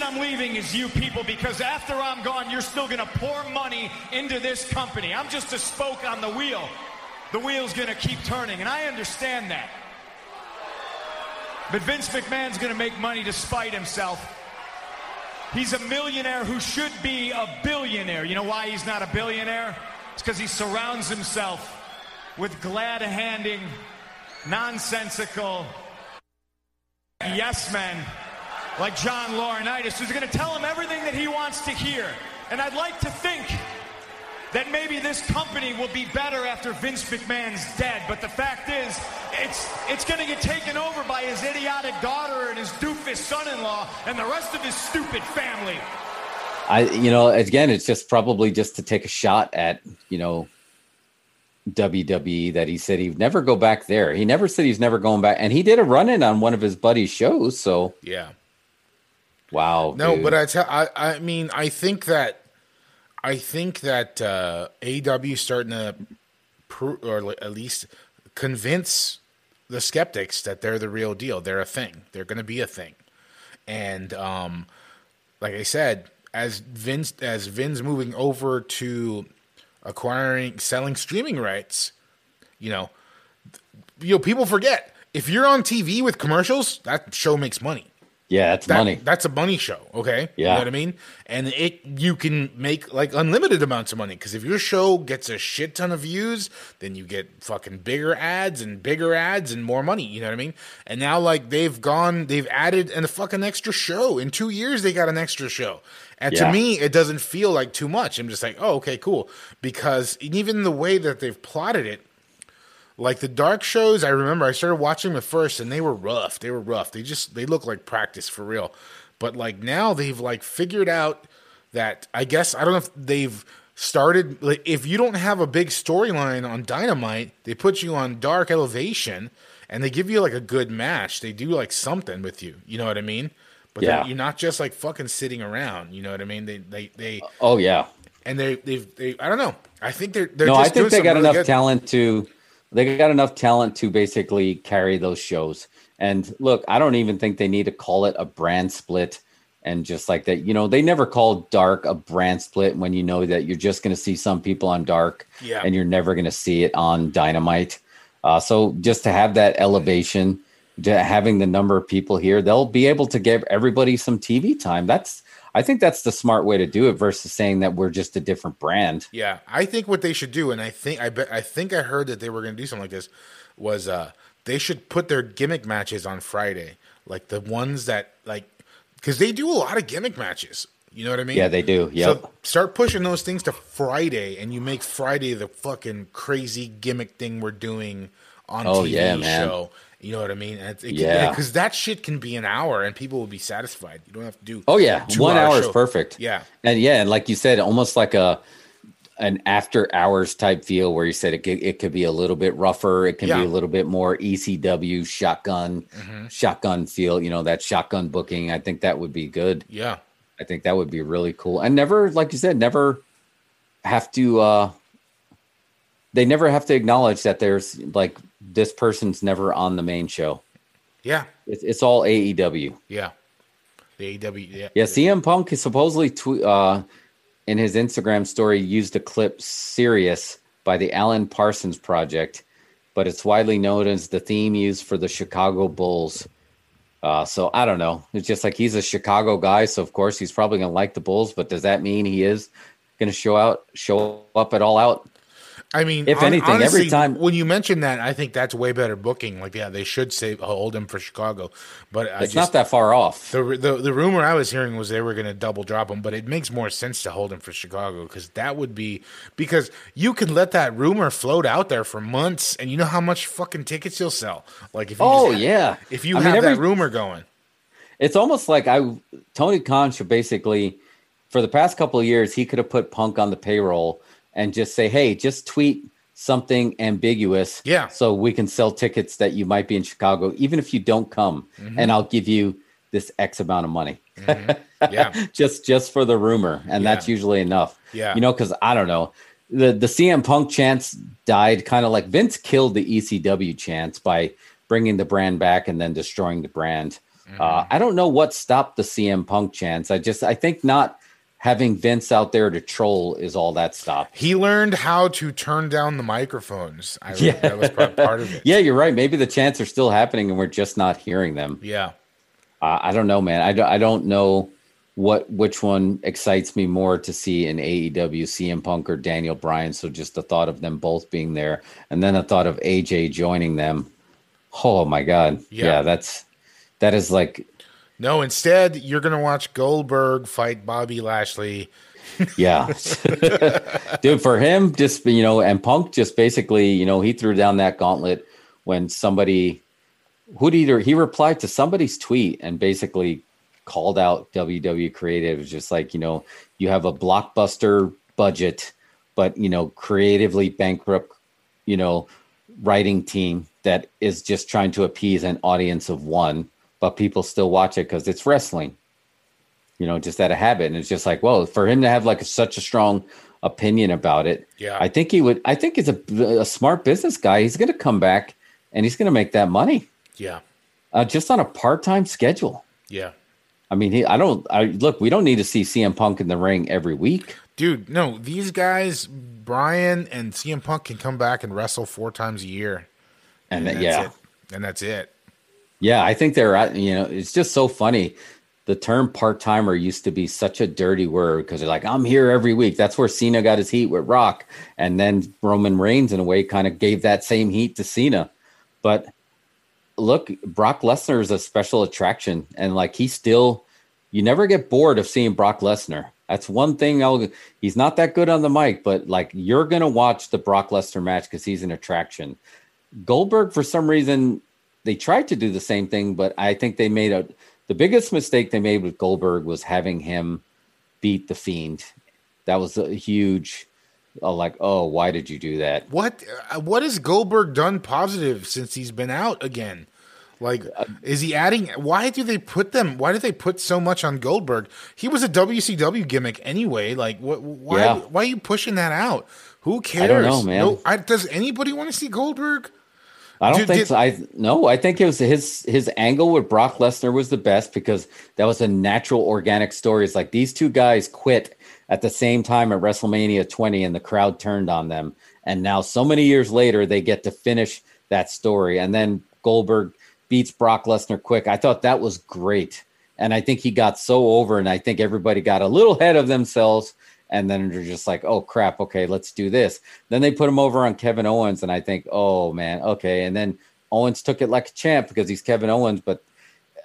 reason I'm leaving is you people because after I'm gone, you're still going to pour money into this company. I'm just a spoke on the wheel. The wheel's going to keep turning, and I understand that. But Vince McMahon's going to make money to spite himself. He's a millionaire who should be a billionaire. You know why he's not a billionaire? It's because he surrounds himself with glad handing, nonsensical yes men like John Laurinaitis, who's going to tell him everything that he wants to hear. And I'd like to think that maybe this company will be better after Vince McMahon's dead. But the fact is, it's it's going to get taken over by his idiotic daughter and his doofus son-in-law and the rest of his stupid family. I, you know, again, it's just probably just to take a shot at, you know, WWE that he said he'd never go back there. He never said he's never going back, and he did a run in on one of his buddies' shows. So yeah, wow. No, dude. but I tell, I, I mean, I think that I think that uh, AEW starting to, pro- or at least convince the skeptics that they're the real deal. They're a thing. They're going to be a thing. And um, like I said, as Vince as Vince moving over to acquiring, selling streaming rights, you know, you know, people forget if you're on TV with commercials, that show makes money. Yeah, that's That- money. That's a money show, okay? You Yeah. know what I mean? And it you can make like unlimited amounts of money because if your show gets a shit ton of views, then you get fucking bigger ads and bigger ads and more money. You know what I mean? And now like they've gone, they've added an, a fucking extra show in two years. They got an extra show, and Yeah. to me, it doesn't feel like too much. I'm just like, oh, okay, cool. Because even the way that they've plotted it, like the dark shows, I remember I started watching them at first and they were rough. They were rough. They just they look like practice for real. But like now they've like figured out that I guess I don't know if they've started like if you don't have a big storyline on Dynamite, they put you on Dark Elevation and they give you like a good match. They do like something with you. You know what I mean? But Yeah. you're not just like fucking sitting around. You know what I mean? They they they oh yeah. and they they've they I don't know. I think they're they're no, I think they got really enough good. talent to they got enough talent to basically carry those shows. And look, I don't even think they need to call it a brand split and just like that. You know, they never called Dark a brand split when you know that you're just going to see some people on Dark Yeah. and you're never going to see it on Dynamite. Uh, so just to have that elevation, to having the number of people here, they'll be able to give everybody some TV time. That's I think that's the smart way to do it versus saying that we're just a different brand. Yeah, I think what they should do, and I think I bet I think I heard that they were going to do something like this, was uh they should put their gimmick matches on Friday, like the ones that like because they do a lot of gimmick matches. You know what I mean? Yeah, they do. Yeah. So start pushing those things to Friday, and you make Friday the fucking crazy gimmick thing we're doing on Oh, TV yeah, man. show. You know what I mean? It's- it Yeah. because that shit can be an hour, and people will be satisfied. You don't have to do. Oh yeah, one hour is perfect. Yeah. and yeah, and like you said, almost like a an after hours type feel where you said it could, it could be a little bit rougher, it can Yeah. be a little bit more ECW shotgun Mm-hmm. shotgun feel. You know that shotgun booking. I think that would be good. Yeah. I think that would be really cool, and never, like you said, never have to. uh They never have to acknowledge that there's like this person's never on the main show. Yeah. It's, it's all AEW. Yeah. The AEW. Yeah. Yeah, CM Punk is supposedly tw- uh, in his Instagram story used a clip "Serious" by the Alan Parsons Project, but it's widely known as the theme used for the Chicago Bulls. Uh, so I don't know. It's just like he's a Chicago guy, so of course he's probably gonna like the Bulls. But does that mean he is gonna show out, show up at all out? I mean, If anything, every time- when you mention that, I think that's way better booking. Like, yeah, they should say hold him for Chicago, but I It's just, not that far off. The, the the rumor I was hearing was they were going to double drop him, but it makes more sense to hold him for Chicago because that would be because you can let that rumor float out there for months, and you know how much fucking tickets you'll sell. Like if you Oh yeah, if you I mean, have every- that rumor going, It's almost like I Tony Khan should basically for the past couple of years he could have put Punk on the payroll and just say, "Hey, just tweet something ambiguous, Yeah. so we can sell tickets that you might be in Chicago, even if you don't come, Mm-hmm. and I'll give you this X amount of money." yeah, just just for the rumor, and Yeah. that's usually enough. Yeah. you know, because I don't know. The the CM Punk chance died kind of like Vince killed the ECW chance by bringing the brand back and then destroying the brand. Mm-hmm. Uh, I don't know what stopped the CM Punk chance. I just I think not having Vince out there to troll is all that stopped. He learned how to turn down the microphones. I, yeah, that was part, part of it. yeah, you're right. Maybe the chants are still happening and we're just not hearing them. Yeah, uh, I don't know, man. I don't, I don't know what which one excites me more to see in AEW, CM Punk or Daniel Bryan. So just the thought of them both being there, and then the thought of AJ joining them. Oh my god, yeah, yeah that's that is like. No, instead you're gonna watch Goldberg fight Bobby Lashley. yeah, dude. For him, just you know, and Punk just basically, you know, he threw down that gauntlet when somebody who either he replied to somebody's tweet and basically called out WW Creative, was just like, you know, you have a blockbuster budget, but, you know, creatively bankrupt, you know, writing team that is just trying to appease an audience of one, but people still watch it because it's wrestling, you know, just out of habit. And it's just like, well, for him to have like such a strong opinion about it, yeah, I think he would, I think he's a, a smart business guy. He's going to come back and he's going to make that money. Yeah. Uh, just on a part time schedule. Yeah. I mean, he, I don't. I look. We don't need to see CM Punk in the ring every week, dude. No, these guys, Bryan and CM Punk, can come back and wrestle four times a year, and, and yeah, it. and that's it. Yeah, I think they're at. You know, it's just so funny. The term part timer used to be such a dirty word because they're like, I'm here every week. That's where Cena got his heat with Rock, and then Roman Reigns, in a way, kind of gave that same heat to Cena. But look, Brock Lesnar is a special attraction, and like he still, you never get bored of seeing Brock Lesnar. That's one thing. I'll. He's not that good on the mic, but like you're gonna watch the Brock Lesnar match because he's an attraction. Goldberg, for some reason, they tried to do the same thing, but I think they made a. The biggest mistake they made with Goldberg was having him beat the Fiend. That was a huge. Uh, like, oh, why did you do that? What uh, what has Goldberg done positive since he's been out again? Like, is he adding? Why do they put them? Why do they put so much on Goldberg? He was a WCW gimmick anyway. Like, what? Why? Yeah. Why are you pushing that out? Who cares? I don't know, man. No, I, does anybody want to see Goldberg? I don't did, think did, so. I no, I think it was his his angle with Brock Lesnar was the best because that was a natural, organic story. It's like these two guys quit at the same time at WrestleMania 20, and the crowd turned on them. And now, so many years later, they get to finish that story. And then Goldberg beats Brock Lesnar quick. I thought that was great. And I think he got so over, and I think everybody got a little ahead of themselves. And then they're just like, oh crap, okay, let's do this. Then they put him over on Kevin Owens, and I think, oh man, okay. And then Owens took it like a champ because he's Kevin Owens, but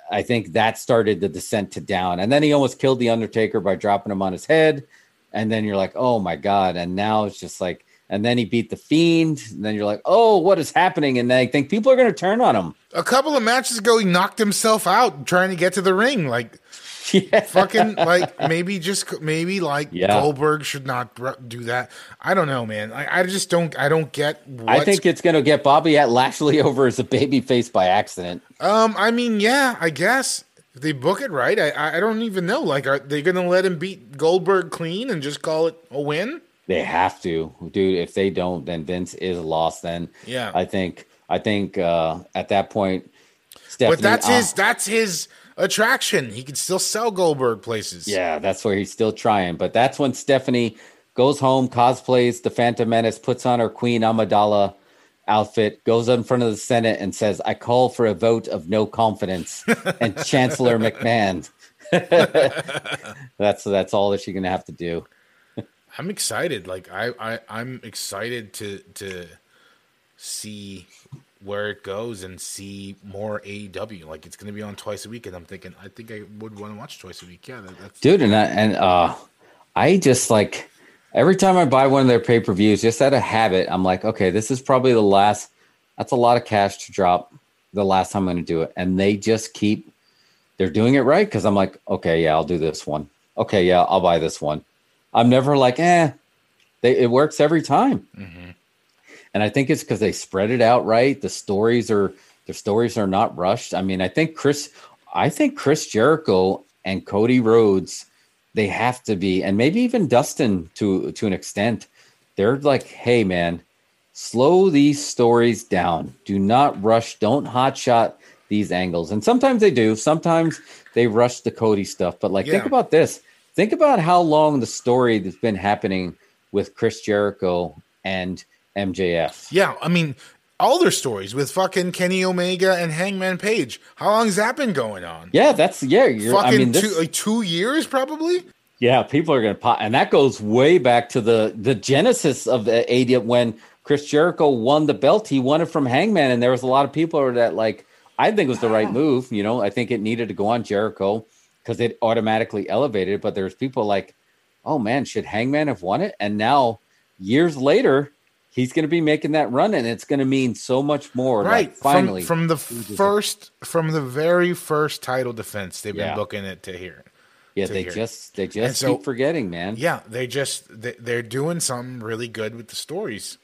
I think that started the descent to down. And then he almost killed The Undertaker by dropping him on his head. And then you're like, oh my God. And now it's just like, and then he beat the Fiend. And then you're like, oh, what is happening? And I think people are going to turn on him. A couple of matches ago, he knocked himself out trying to get to the ring. Like, yeah. fucking, like, maybe just, maybe like yeah. Goldberg should not do that. I don't know, man. I, I just don't, I don't get I think it's going to get Bobby at Lashley over as a baby face by accident. Um, I mean, yeah, I guess. If they book it right, I I don't even know. Like, are they going to let him beat Goldberg clean and just call it a win? They have to, dude. If they don't, then Vince is lost. Then yeah, I think I think uh, at that point, Stephanie, but that's uh, his that's his attraction. He can still sell Goldberg places. Yeah, that's where he's still trying. But that's when Stephanie goes home, cosplays the Phantom Menace, puts on her Queen Amidala outfit, goes in front of the Senate and says, "I call for a vote of no confidence," and Chancellor McMahon. that's that's all that she's gonna have to do. I'm excited. Like I, I I'm excited to to see where it goes and see more AEW. Like it's going to be on twice a week, and I'm thinking I think I would want to watch twice a week. Yeah, that, that's dude, and I, and uh, I just like every time I buy one of their pay per views, just out of habit, I'm like, okay, this is probably the last. That's a lot of cash to drop. The last time I'm going to do it, and they just keep. They're doing it right because I'm like, okay, yeah, I'll do this one. Okay, yeah, I'll buy this one I'm never like, eh. They, it works every time. Mm-hmm. And I think it's because they spread it out right. The stories are the stories are not rushed. I mean, I think Chris, I think Chris Jericho and Cody Rhodes, they have to be, and maybe even Dustin to to an extent. They're like, hey man, slow these stories down. Do not rush. Don't hotshot these angles. And sometimes they do. Sometimes they rush the Cody stuff. But like, think about this. Think about how long the story that's been happening with Chris Jericho and MJF. Yeah, I mean, all their stories with fucking Kenny Omega and Hangman Page. How long has that been going on? Yeah, that's yeah. You're, fucking I mean, this, two, like two years probably. Yeah, people are going to pop, and that goes way back to the the genesis of the AD when Chris Jericho won the belt. He won it from Hangman, and there was a lot of people that like I think it was the right move. You know, I think it needed to go on Jericho because it automatically elevated. But there's people like, oh man, should Hangman have won it? And now years later, he's going to be making that run, and it's going to mean so much more. like, Right, finally, from, from the first, from the very first title defense, they've been Yeah. booking it to here. yeah, to they here. just they And just so- keep forgetting, man. Yeah, they just they, they're doing something really good with the stories.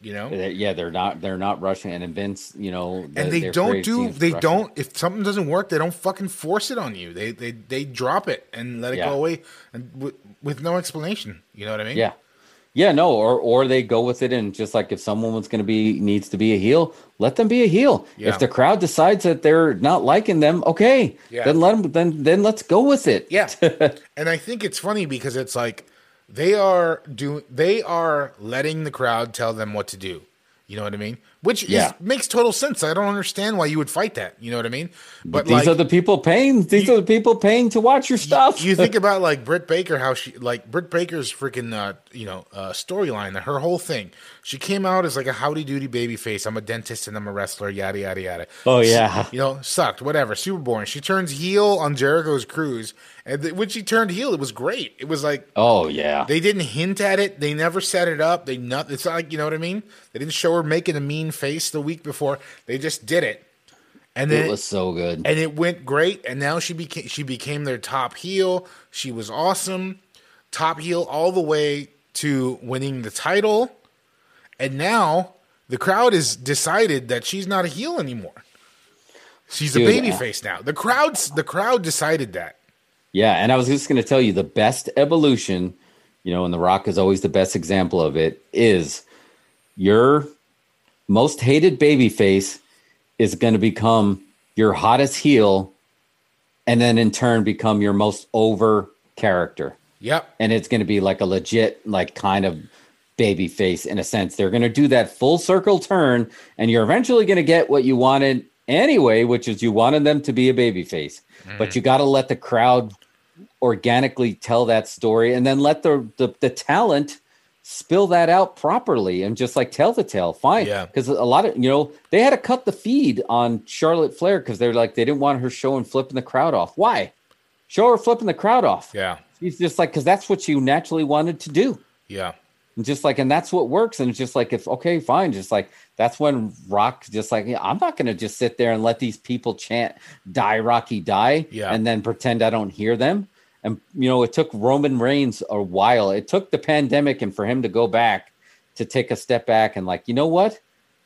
You know, yeah, they're not they're not rushing, and Vince, you know, the- and they don't do they rushing. don't if something doesn't work they don't fucking force it on you they they they drop it and let it Yeah. go away and with, with no explanation you know what i mean Yeah. Yeah, no, or or they go with it and just like if someone was going to be needs to be a heel, let them be a heel. Yeah. If the crowd decides that they're not liking them, okay, Yeah. then let them then then let's go with it. yeah and i think it's funny because it's like they are doing they are letting the crowd tell them what to do you know what i mean which Yeah. is, makes total sense i don't understand why you would fight that you know what i mean but these like are the people paying. These are the people paying to watch your stuff. you think about like Britt Baker, how she like Britt Baker's freaking uh, you know uh, storyline, her whole thing. She came out as like a howdy doody baby face. I'm a dentist and I'm a wrestler. Yada yada yada. Oh, yeah. you know sucked. Whatever. Super boring. She turns heel on Jericho's cruise, and th- when she turned heel, it was great. It was like oh yeah, they didn't hint at it. They never set it up. They not. It's not like you know what I mean. They didn't show her making a mean face the week before. They just did it, and then it was so good. and it went great. And now she became she became their top heel. She was awesome, top heel all the way to winning the title. And now the crowd has decided that she's not a heel anymore. She's a Dude, baby uh, face now. The crowd's the crowd decided that. Yeah, and I was just going to tell you the best evolution, you know, and The Rock is always the best example of it, is your most hated babyface is going to become your hottest heel and then in turn become your most over character. Yep. And it's going to be like a legit, like kind of baby face in a sense. They're going to do that full circle turn, and you're eventually going to get what you wanted anyway, which is you wanted them to be a baby face. But mm-hmm. you got to let the crowd organically tell that story and then let the, the, the talent spill that out properly and just like tell the tale. Fine. Yeah. Because a lot of, you know, they had to cut the feed on Charlotte Flair because they're like, they didn't want her showing flipping the crowd off. Why? Show her flipping the crowd off. Yeah. He's just like, because that's what you naturally wanted to do. Yeah. And just like, and that's what works. And it's just like, if, okay, fine. Just like, that's when Rock, just like, yeah, I'm not going to just sit there and let these people chant, die, Rocky, die, Yeah. and then pretend I don't hear them. And, you know, it took Roman Reigns a while. It took the pandemic and for him to go back to take a step back and, like, you know what?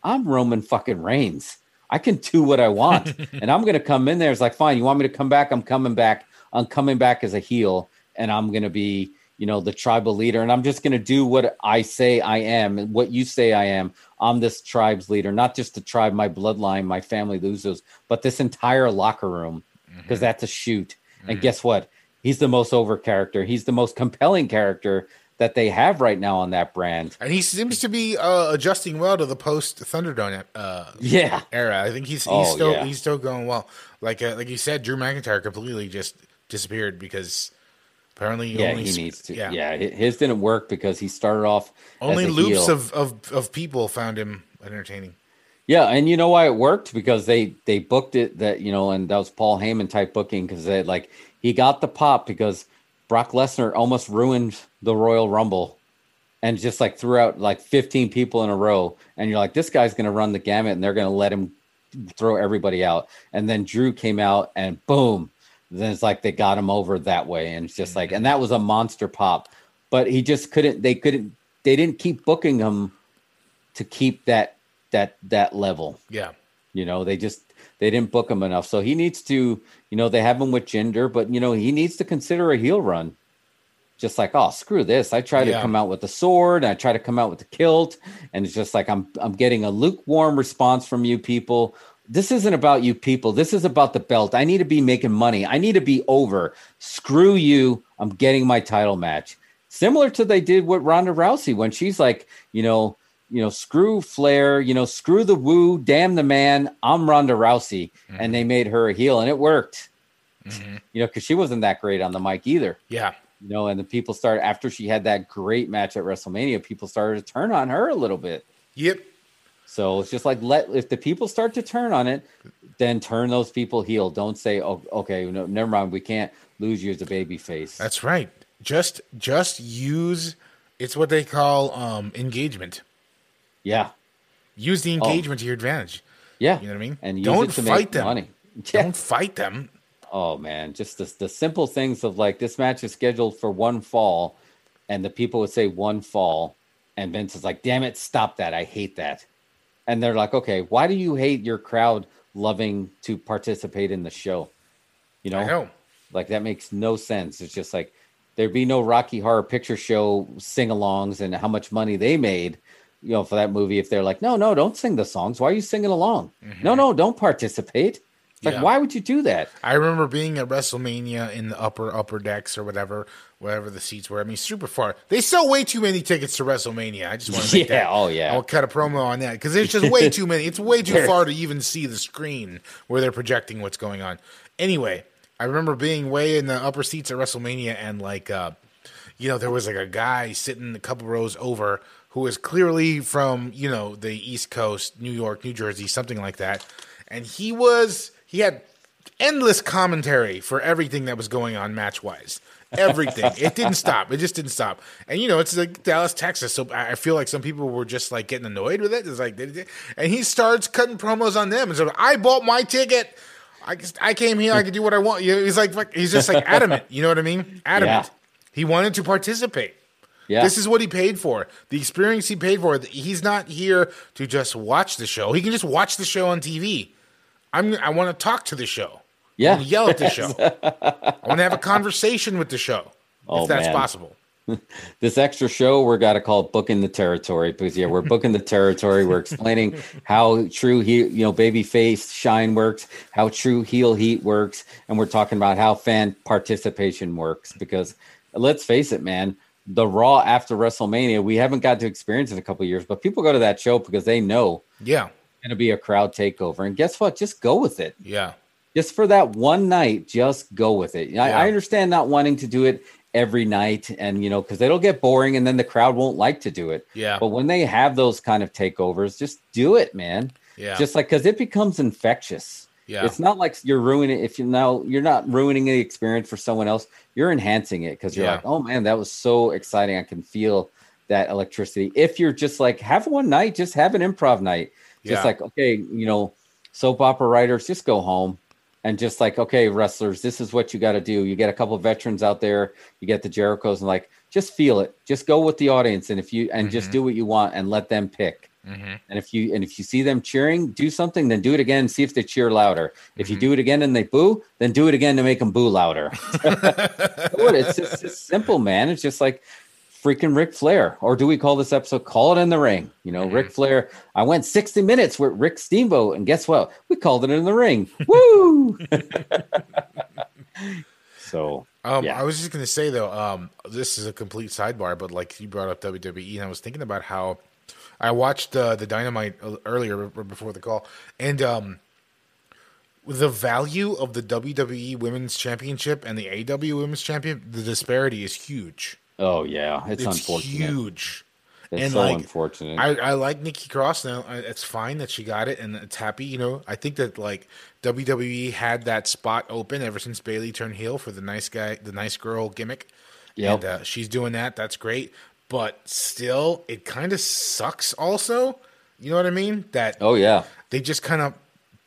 I'm Roman fucking Reigns. I can do what I want. and I'm going to come in there. It's like, fine, you want me to come back? I'm coming back. I'm coming back as a heel and I'm going to be, you know, the tribal leader. And I'm just going to do what I say I am and what you say I am. I'm this tribe's leader, not just the tribe, my bloodline, my family, Usos, but this entire locker room because that's a shoot. And guess what? He's the most over character. He's the most compelling character that they have right now on that brand. And he seems to be uh, adjusting well to the post Thunderdome uh, Yeah. era. I think he's he's Oh, still yeah. he's still going well. Like uh, like you said, Drew McIntyre completely just disappeared because apparently he Yeah, only he sp- needs to. Yeah, Yeah, his didn't work because he started off only loops heel. of, of of people found him entertaining. Yeah, and you know why it worked because they they booked it that you know, and that was Paul Heyman type booking because they like he got the pop because Brock Lesnar almost ruined the Royal Rumble, and just like threw out like fifteen people in a row, and you're like, this guy's gonna run the gamut, and they're gonna let him throw everybody out, and then Drew came out, and boom, then it's like they got him over that way, and it's just like, and that was a monster pop, but he just couldn't, they couldn't, they didn't keep booking him to keep that that that level. Yeah, You know, they just they didn't book him enough. So he needs to, you know, they have him with Jinder, but you know, he needs to consider a heel run. Just like, oh, screw this. I try to come out with the sword, and I try to come out with the kilt, and it's just like I'm I'm getting a lukewarm response from you people. This isn't about you people. This is about the belt. I need to be making money. I need to be over. Screw you. I'm getting my title match. Similar to they did with Ronda Rousey when she's like, you know, you know, screw Flair, you know, screw the woo, damn the man. I'm Ronda Rousey, mm-hmm. and they made her a heel, and it worked. Mm-hmm. You know, because she wasn't that great on the mic either. Yeah. You know, and the people started after she had that great match at WrestleMania. People started to turn on her a little bit. Yep. So it's just like let if the people start to turn on it, then turn those people heel. Don't say, "Oh, okay, no, never mind. We can't lose you as a baby face." That's right. Just just use. It's what they call um, engagement. Yeah. Use the oh. engagement oh. to your advantage. Yeah. You know what I mean? And don't fight them. Money. Yeah. Don't fight them. Oh man, just the, the simple things of like this match is scheduled for one fall, and the people would say one fall, and Vince is like, "Damn it, stop that! I hate that." And they're like, okay, why do you hate your crowd loving to participate in the show? You know, know. like that makes no sense. It's just like there'd be no Rocky Horror Picture Show sing-alongs and how much money they made, you know, for that movie. If they're like, no, no, don't sing the songs. Why are you singing along? Mm-hmm. No, no, don't participate. Like, yeah. why would you do that? I remember being at WrestleMania in the upper upper decks or whatever, wherever the seats were. I mean, super far. They sell way too many tickets to WrestleMania. I just want to yeah, that. oh yeah. I'll cut a promo on that because there's just way too many. It's way too far to even see the screen where they're projecting what's going on. Anyway, I remember being way in the upper seats at WrestleMania and like, uh, you know, there was like a guy sitting a couple rows over who was clearly from you know the East Coast, New York, New Jersey, something like that, and he was he had endless commentary for everything that was going on match wise. Everything. it didn't stop. It just didn't stop. And you know, it's like Dallas, Texas. So I feel like some people were just like getting annoyed with it. It's like, and he starts cutting promos on them. And so I bought my ticket. I I came here. I could do what I want. He's like, he's just like adamant. You know what I mean? Adamant. Yeah. He wanted to participate. Yeah. This is what he paid for. The experience he paid for. He's not here to just watch the show. He can just watch the show on TV. I'm I want to talk to the show. Yeah, yell at the show. I want to have a conversation with the show oh, if that's man. possible. this extra show we're got to call booking the territory because yeah we're booking the territory we're explaining how true he you know baby face shine works how true heel heat works and we're talking about how fan participation works because let's face it man the raw after wrestlemania we haven't got to experience in a couple years but people go to that show because they know yeah going to be a crowd takeover. And guess what? Just go with it. Yeah. Just for that one night, just go with it. I, yeah. I understand not wanting to do it every night and you know because it'll get boring and then the crowd won't like to do it yeah but when they have those kind of takeovers just do it man yeah just like because it becomes infectious yeah it's not like you're ruining if you know you're not ruining the experience for someone else you're enhancing it because you're yeah. like oh man that was so exciting i can feel that electricity if you're just like have one night just have an improv night just yeah. like, okay, you know, soap opera writers, just go home and just like, okay, wrestlers, this is what you got to do. You get a couple veterans out there, you get the Jerichos, and like, just feel it. Just go with the audience, and if you and mm-hmm. just do what you want, and let them pick. Mm-hmm. And if you and if you see them cheering, do something, then do it again. See if they cheer louder. If mm-hmm. you do it again and they boo, then do it again to make them boo louder. it's just it's simple, man. It's just like freaking Ric Flair, or do we call this episode "Call It in the Ring"? You know, mm-hmm. Ric Flair. I went 60 minutes with Rick Steamboat, and guess what? We called it in the ring. Woo! so, um, yeah. I was just gonna say though, um, this is a complete sidebar, but like you brought up WWE, and I was thinking about how I watched uh, the Dynamite earlier before the call, and um, the value of the WWE Women's Championship and the AEW Women's Champion, the disparity is huge. Oh yeah, it's, it's unfortunate. Huge. It's and so like, unfortunate. I, I like Nikki Cross now. It's fine that she got it and it's happy. You know, I think that like WWE had that spot open ever since Bayley turned heel for the nice guy, the nice girl gimmick. Yeah, uh, she's doing that. That's great. But still, it kind of sucks. Also, you know what I mean? That oh yeah, they just kind of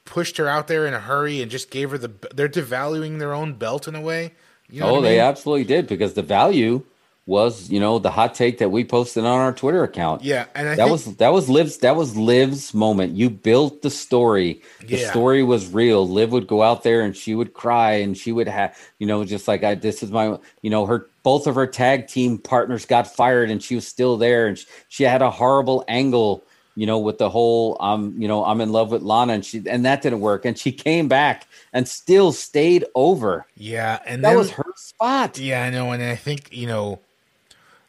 pushed her out there in a hurry and just gave her the. They're devaluing their own belt in a way. You know oh, I mean? they absolutely did because the value was you know the hot take that we posted on our Twitter account. Yeah, and I that was that was Liv's that was Liv's moment. You built the story. The yeah. story was real. Liv would go out there and she would cry and she would have you know just like I this is my you know her both of her tag team partners got fired and she was still there and she, she had a horrible angle you know, with the whole um, you know, I'm in love with Lana and she and that didn't work. And she came back and still stayed over. Yeah, and That was her spot. Yeah, I know, and I think you know,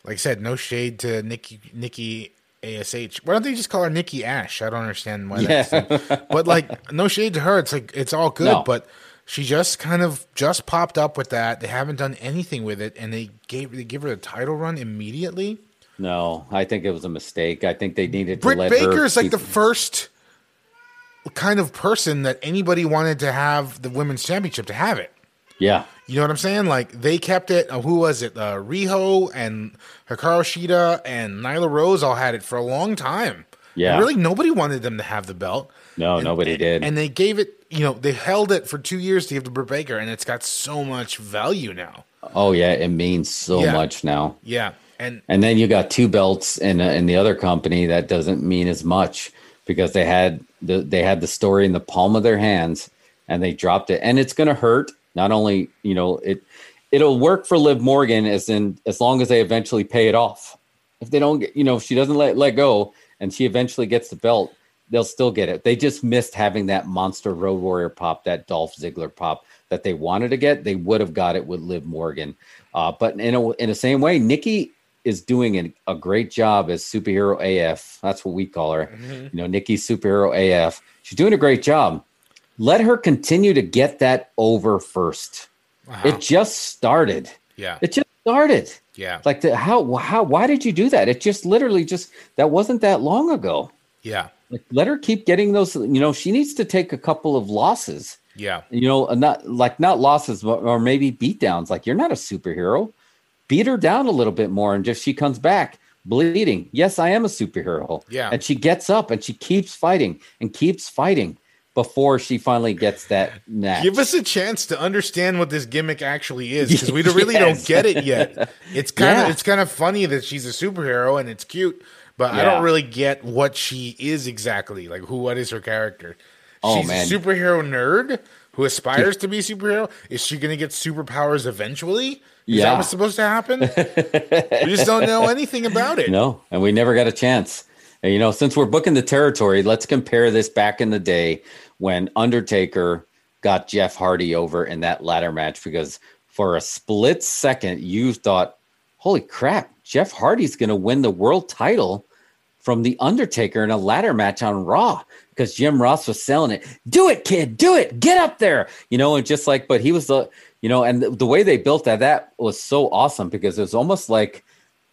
like I said, no shade to Nikki Nikki Ash. Why don't they just call her Nikki Ash? I don't understand why. Yeah. That's but like, no shade to her. It's like it's all good, No. but she just kind of just popped up with that. They haven't done anything with it, and they gave they give her a title run immediately. No, I think it was a mistake. I think they needed to Britt let Baker is like the first kind of person that anybody wanted to have the women's championship to have it. Yeah. You know what I'm saying? Like they kept it. Uh, who was it? Uh, Riho and Hikaru Shida and Nyla Rose all had it for a long time. Yeah. And really, nobody wanted them to have the belt. No, And- nobody and- did. And they gave it. You know, they held it for two years to give to Britt Baker, and it's got so much value now. oh yeah, it means so Yeah. much now. Yeah, and And then you got two belts in uh, in the other company that doesn't mean as much because they had the they had the story in the palm of their hands and they dropped it and it's going to hurt. Not only you know it it'll work for Liv Morgan as in as long as they eventually pay it off. If they don't get you know if she doesn't let let go and she eventually gets the belt, they'll still get it. They just missed having that monster Road Warrior pop, that Dolph Ziggler pop that they wanted to get. They would have got it with Liv Morgan. Uh, but in a, in the same way, Nikki is doing an, a great job as superhero AF. That's what we call her. You know, Nikki superhero AF. She's doing a great job. Let her continue to get that over 1st It uh-huh. just started. yeah, It just started. yeah, Like the, how how why did you do that? It just literally just that wasn't that long ago. yeah, Like, let her keep getting those. You know, she needs to take a couple of losses. yeah, You know, not like not losses, but, or maybe beatdowns. Like you're not a superhero. Beat her down a little bit more, and just she comes back bleeding. Yes, I am a superhero. Yeah. and she gets up and she keeps fighting and keeps fighting before she finally gets that match. Give us a chance to understand what this gimmick actually is because we really don't get it yet. It's kind of Yeah. it's kind of funny that she's a superhero and it's cute, but I don't really get what she is exactly. Like who what is her character? Oh, she's man. a superhero nerd who aspires to be a superhero. Is she going to get superpowers eventually? Is that Yeah. what's supposed to happen? we just don't know anything about it. No, and we never got a chance. And, you know, since we're booking the territory, let's compare this back in the day when Undertaker got Jeff Hardy over in that ladder match because for a split second you thought, "Holy crap, Jeff Hardy's going to win the world title from the Undertaker in a ladder match on Raw." Because Jim Ross was selling it. Do it, kid. Do it. Get up there. You know, and just like, but he was the, you know, and the, the way they built that, that was so awesome because it was almost like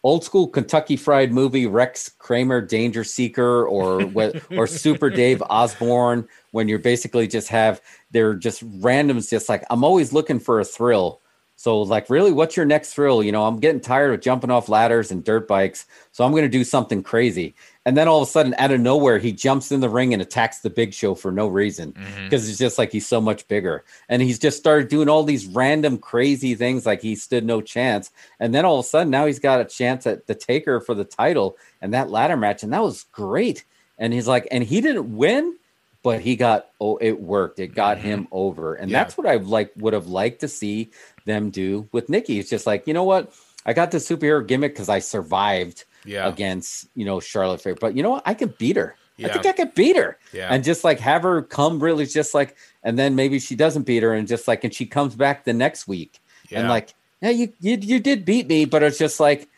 old school Kentucky Fried Movie, Rex Kramer, Danger Seeker, or or Super Dave Osborne, when you're basically just have they're just randoms, just like I'm always looking for a thrill. So like, really, what's your next thrill? You know, I'm getting tired of jumping off ladders and dirt bikes, so I'm going to do something crazy. And then all of a sudden, out of nowhere, he jumps in the ring and attacks the Big Show for no reason mm-hmm. because it's just like he's so much bigger. And he's just started doing all these random crazy things like he stood no chance. And then all of a sudden, now he's got a chance at the taker for the title and that ladder match. And that was great. And he's like, and he didn't win, but he got, oh, it worked. It got mm-hmm. him over. And Yeah. that's what I like would have liked to see them do with Nikki. It's just like, you know what? I got the superhero gimmick because I survived Yeah. against, you know, Charlotte Flair. But you know what? I could beat her. I think I could beat her. Yeah. And just like have her come really just like, and then maybe she doesn't beat her and just like, and she comes back the next week and like, yeah, you, you, you did beat me, but it's just like,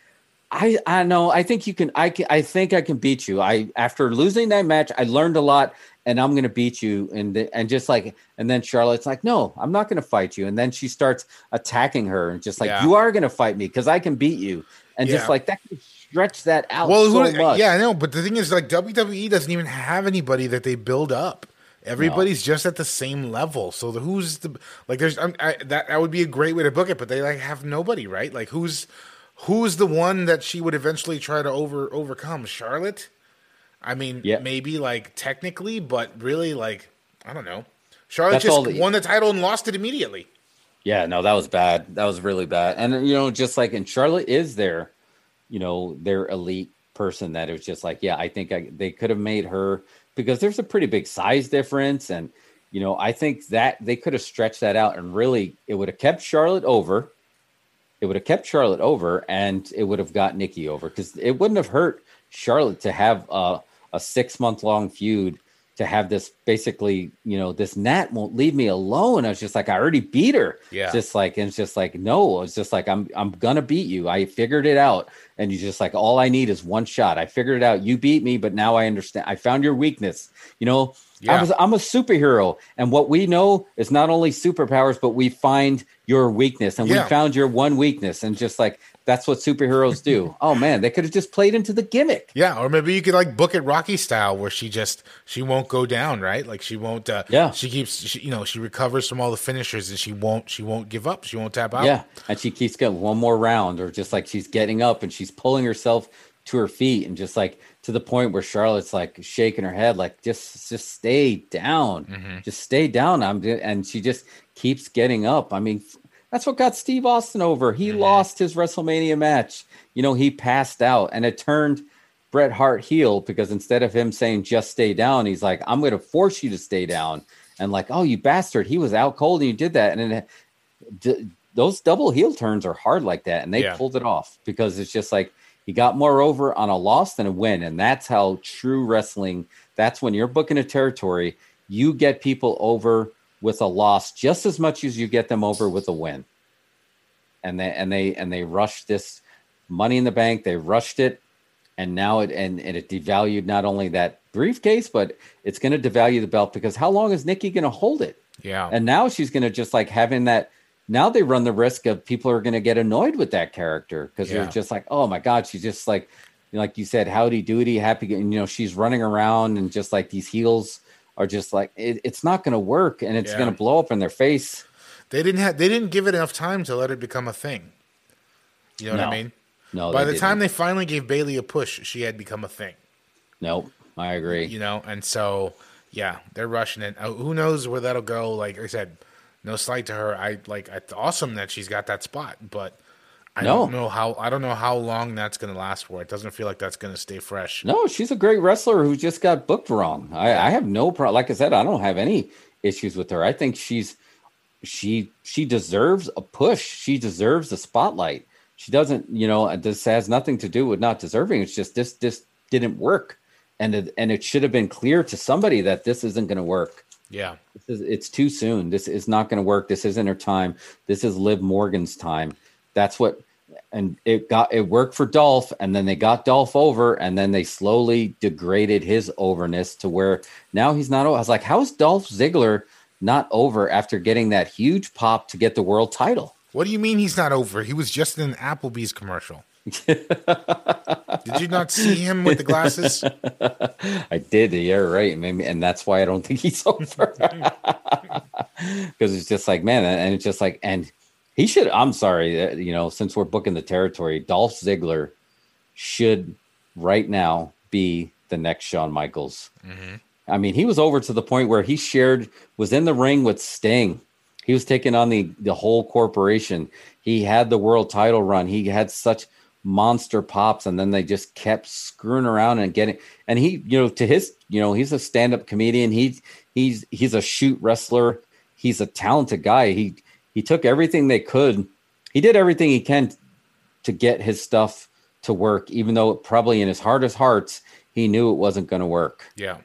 I, I know, I think you can, I can, I think I can beat you. I, after losing that match, I learned a lot and I'm going to beat you. And, the- and just like, and then Charlotte's like, no, I'm not going to fight you. And then she starts attacking her and just like, Yeah. you are going to fight me because I can beat you. And Yeah. just like that can stretch that out Well, so who, much. yeah, I know, but the thing is, like WWE doesn't even have anybody that they build up. Everybody's just at the same level. So the who's the like? There's I'm, I, that that would be a great way to book it, but they like have nobody, right? Like who's who's the one that she would eventually try to over overcome? Charlotte. I mean, Yeah. maybe like technically, but really, like I don't know. Charlotte That's just the- won the title and lost it immediately. Yeah, no, that was bad. That was really bad. And you know, just like and Charlotte is their, you know, their elite person that it was just like, yeah, I think I, they could have made her because there's a pretty big size difference, and you know, I think that they could have stretched that out and really it would have kept Charlotte over. It would have kept Charlotte over, and it would have got Nikki over because it wouldn't have hurt Charlotte to have a, a six month long feud to have this basically, you know, this Nat won't leave me alone. I was just like, I already beat her. Yeah. Just like, and it's just like, no, it's just like, I'm, I'm gonna beat you. I figured it out. And you just like, all I need is one shot. I figured it out. You beat me, but now I understand. I found your weakness. You know, Yeah. I was, I'm a superhero. And what we know is not only superpowers, but we find your weakness. And Yeah. we found your one weakness. And just like, that's what superheroes do. oh man, they could have just played into the gimmick. Yeah, or maybe you could like book it Rocky style, where she just she won't go down, right? Like she won't. Uh, Yeah. she keeps. She, you know, she recovers from all the finishers, and she won't. She won't give up. She won't tap out. Yeah, and she keeps getting one more round, or just like she's getting up and she's pulling herself to her feet, and just like to the point where Charlotte's like shaking her head, like just just stay down, mm-hmm. just stay down. I'm and she just keeps getting up. I mean, that's what got Steve Austin over. He mm-hmm. lost his WrestleMania match. You know, he passed out, and it turned Bret Hart heel because instead of him saying just stay down, he's like, I'm going to force you to stay down. And like, oh, you bastard, he was out cold and you did that. And then d- those double heel turns are hard like that. And they Yeah. pulled it off because it's just like he got more over on a loss than a win. And that's how true wrestling, that's when you're booking a territory, you get people over with a loss just as much as you get them over with a win. And they and they and they rushed this money in the bank, they rushed it and now it and, and it devalued not only that briefcase, but it's going to devalue the belt because how long is Nikki going to hold it? yeah, And now she's going to just like having that. Now they run the risk of people are going to get annoyed with that character because Yeah. they're just like, oh my god, she's just like, like you said, howdy doody, happy, and you know she's running around and just like these heels are just like it, it's not going to work and it's Yeah. going to blow up in their face. they didn't have. They didn't give it enough time to let it become a thing. You know what I mean? No, By the time didn't. they finally gave Bayley a push, she had become a thing. nope, I agree. You know, and so yeah, they're rushing it. Uh, who knows where that'll go? Like I said, no slight to her. I like. It's awesome that she's got that spot, but. I No. don't know how I don't know how long that's going to last for. It doesn't feel like that's going to stay fresh. No, she's a great wrestler who just got booked wrong. I, I have no problem. Like I said, I don't have any issues with her. I think she's she she deserves a push. She deserves the spotlight. She doesn't, you know. This has nothing to do with not deserving. It's just this this didn't work, and it, and it should have been clear to somebody that this isn't going to work. Yeah, This is, it's too soon. This is not going to work. This isn't her time. This is Liv Morgan's time. That's what, and it got it worked for Dolph, and then they got Dolph over, and then they slowly degraded his overness to where now he's not. o- I was like, how is Dolph Ziggler not over after getting that huge pop to get the world title? What do you mean he's not over? He was just in an Applebee's commercial. Did you not see him with the glasses? I did. You're right. Maybe, and that's why I don't think he's over. Because it's just like, man, and it's just like, and he should. I'm sorry, uh, you know, since we're booking the territory, Dolph Ziggler should right now be the next Shawn Michaels. I mean, he was over to the point where he shared was in the ring with Sting. He was taking on the the whole corporation. He had the world title run. He had such monster pops, and then they just kept screwing around and getting. And he, you know, to his, you know, he's a stand up comedian. he's he's he's a shoot wrestler. He's a talented guy. He he took everything they could. He did everything he can to get his stuff to work, even though probably in his hardest hearts he knew it wasn't going to work. Yeah.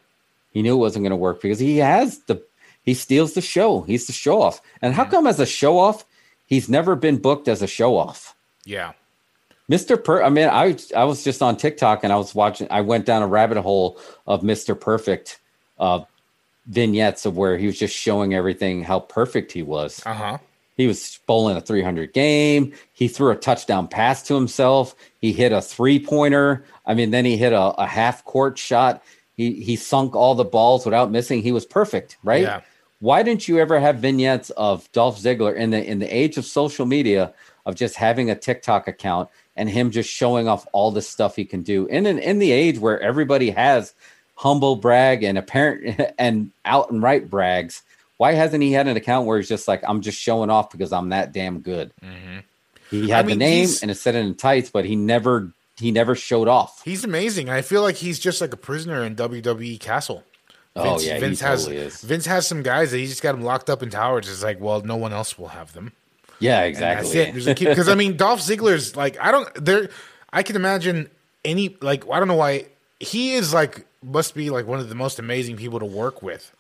He knew it wasn't going to work because he has the he steals the show. He's the show off. And how mm-hmm. come as a show off, he's never been booked as a show off? Yeah. Mr. Per I mean, I I was just on TikTok and I was watching I went down a rabbit hole of Mr. Perfect uh vignettes of where he was just showing everything how perfect he was. Uh huh. He was bowling a 300 game. He threw a touchdown pass to himself. He hit a three pointer. I mean, then he hit a, a half court shot. He he sunk all the balls without missing. He was perfect, right? Yeah. Why didn't you ever have vignettes of Dolph Ziggler in the in the age of social media of just having a TikTok account and him just showing off all the stuff he can do in an, in the age where everybody has humble brag and apparent and out and right brags? Why hasn't he had an account where he's just like, I'm just showing off because I'm that damn good? He had Mm-hmm. mean, the name and it said it in tights, but he never he never showed off. He's amazing. I feel like he's just like a prisoner in WWE Castle. Oh, yeah, he totally has is. Vince has some guys that he just got him locked up in towers. It's like, well, no one else will have them. Yeah, And exactly. That's it. Because I mean, Dolph Ziggler's like I don't there. I can imagine any like I don't know why he is like must be like one of the most amazing people to work with.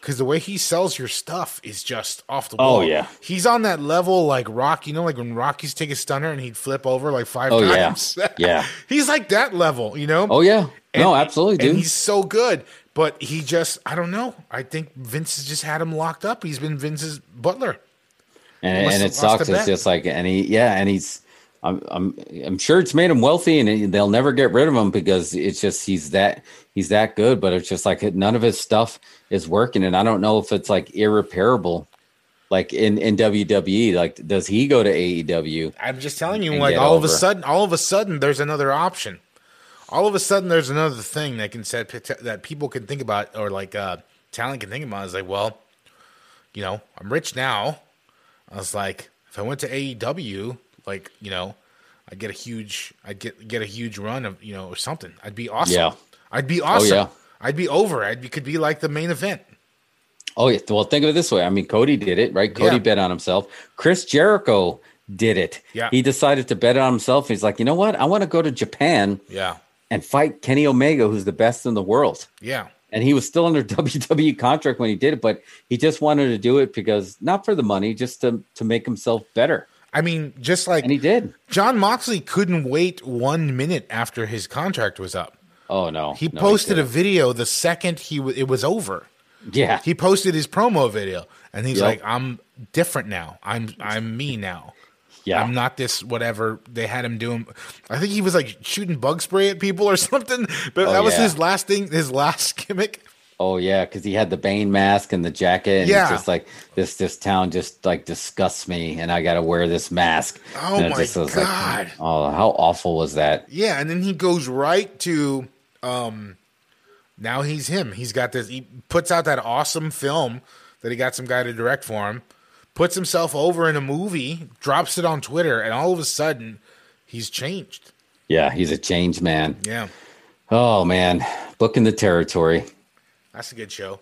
Because the way he sells your stuff is just off the oh, wall. Oh, yeah. he's on that level like Rock. You know, like when Rocky's take a stunner and he'd flip over like five Oh, yeah. times. Yeah. yeah. he's like that level. You know. Oh yeah, no, And- absolutely, And dude. he's so good, but he just I don't know. I think Vince has just had him locked up. He's been Vince's butler. And, and it sucks. It's just like, and he, yeah, and he's, I'm, I'm, I'm sure it's made him wealthy, and they'll never get rid of him because it's just he's that he's that good. But it's just like none of his stuff is working, and I don't know if it's like irreparable, like in in WWE. Like, does he go to AEW? I'm just telling you, like all of a sudden, all of a sudden, there's another option. All of a sudden, there's another thing that can set that people can think about, or like uh, talent can think about. Is like, well, you know, I'm rich now. I was like, if I went to AEW, like, you know, I'd get a huge, I'd get get a huge run of, you know, or something. I'd be awesome. Yeah. I'd be oh, awesome. yeah. I'd be over. I'd be, could be like the main event. Oh yeah. Well, think of it this way. I mean, Cody did it, right? Cody Yeah. bet on himself. Chris Jericho did it. Yeah. He decided to bet on himself. He's like, you know what? I want to go to Japan Yeah. and fight Kenny Omega, who's the best in the world. Yeah. And he was still under WWE contract when he did it, but he just wanted to do it because not for the money, just to to make himself better. I mean, just like And he did. Jon Moxley couldn't wait one minute after his contract was up. Oh no. He No, posted a video the second he w- it was over. Yeah. He posted his promo video, and he's Yep. like, "I'm different now. I'm I'm me now. Yeah. I'm not this whatever they had him doing." I think he was like shooting bug spray at people or something. But Oh, that was yeah. his last thing, his last gimmick. Oh yeah, because he had the Bane mask and the jacket, and Yeah. it's just like this. This town just like disgusts me, and I got to wear this mask. Oh, my was like, God. oh, how awful was that? Yeah, and then he goes right to um now he's him. He's got this he puts out that awesome film that he got some guy to direct for him, puts himself over in a movie, drops it on Twitter, and all of a sudden he's changed. Yeah, he's a changed man. Yeah. Oh man, booking the territory. That's a good show.